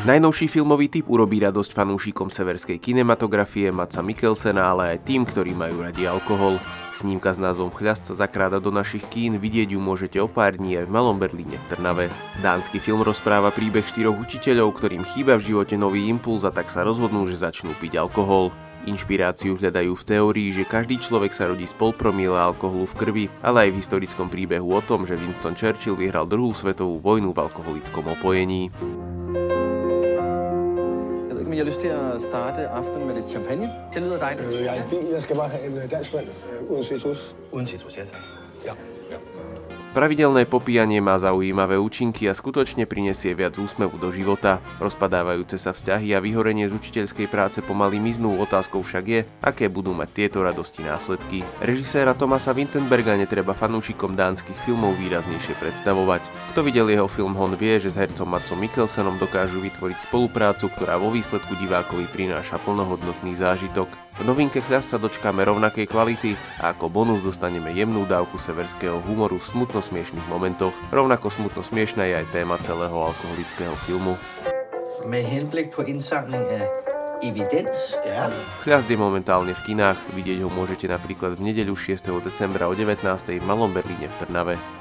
Najnovší filmový typ urobí radosť fanúšikom severskej kinematografie Maca Mikkelsena, ale aj tým, ktorí majú radi alkohol. Snímka s názvom Chľast sa zakráda do našich kín, vidieť ju môžete o pár dní aj v Malom Berlíne v Trnave. Dánsky film rozpráva príbeh štyroch učiteľov, ktorým chýba v živote nový impuls a tak sa rozhodnú, že začnú piť alkohol. Inšpiráciu hľadajú v teórii, že každý človek sa rodí s pol promile alkoholu v krvi, ale aj v historickom príbehu o tom, že Winston Churchill vyhral druhú svetovú vojnu v alkoholickom opojení om I har lyst til at starte aftenen med lidt champagne. Det lyder dejligt. Øh, jeg er i bil. Jeg skal bare have en øh, dansk vand øh, uden citrus. Uden citrus, ja tak. Ja. Pravidelné popíjanie má zaujímavé účinky a skutočne prinesie viac úsmevu do života. Rozpadávajúce sa vzťahy a vyhorenie z učiteľskej práce pomaly miznú, otázkou však je, aké budú mať tieto radosti následky. Režiséra Tomasa Wintenberga netreba fanúšikom dánskych filmov výraznejšie predstavovať. Kto videl jeho film Hon vie, že s hercom Macom Mikkelsenom dokážu vytvoriť spoluprácu, ktorá vo výsledku divákovi prináša plnohodnotný zážitok. V novinke Chľas sa dočkáme rovnakej kvality a ako bonus dostaneme jemnú dávku severského humoru v smutno-smiešných momentoch. Rovnako smutno-smiešná je aj téma celého alkoholického filmu. Med henblik på indsamling af evidens. Ja. Chľast je momentálne v kinách, vidieť ho môžete napríklad v nedeľu 6. decembra o 19. v Malom Berlíne v Trnave.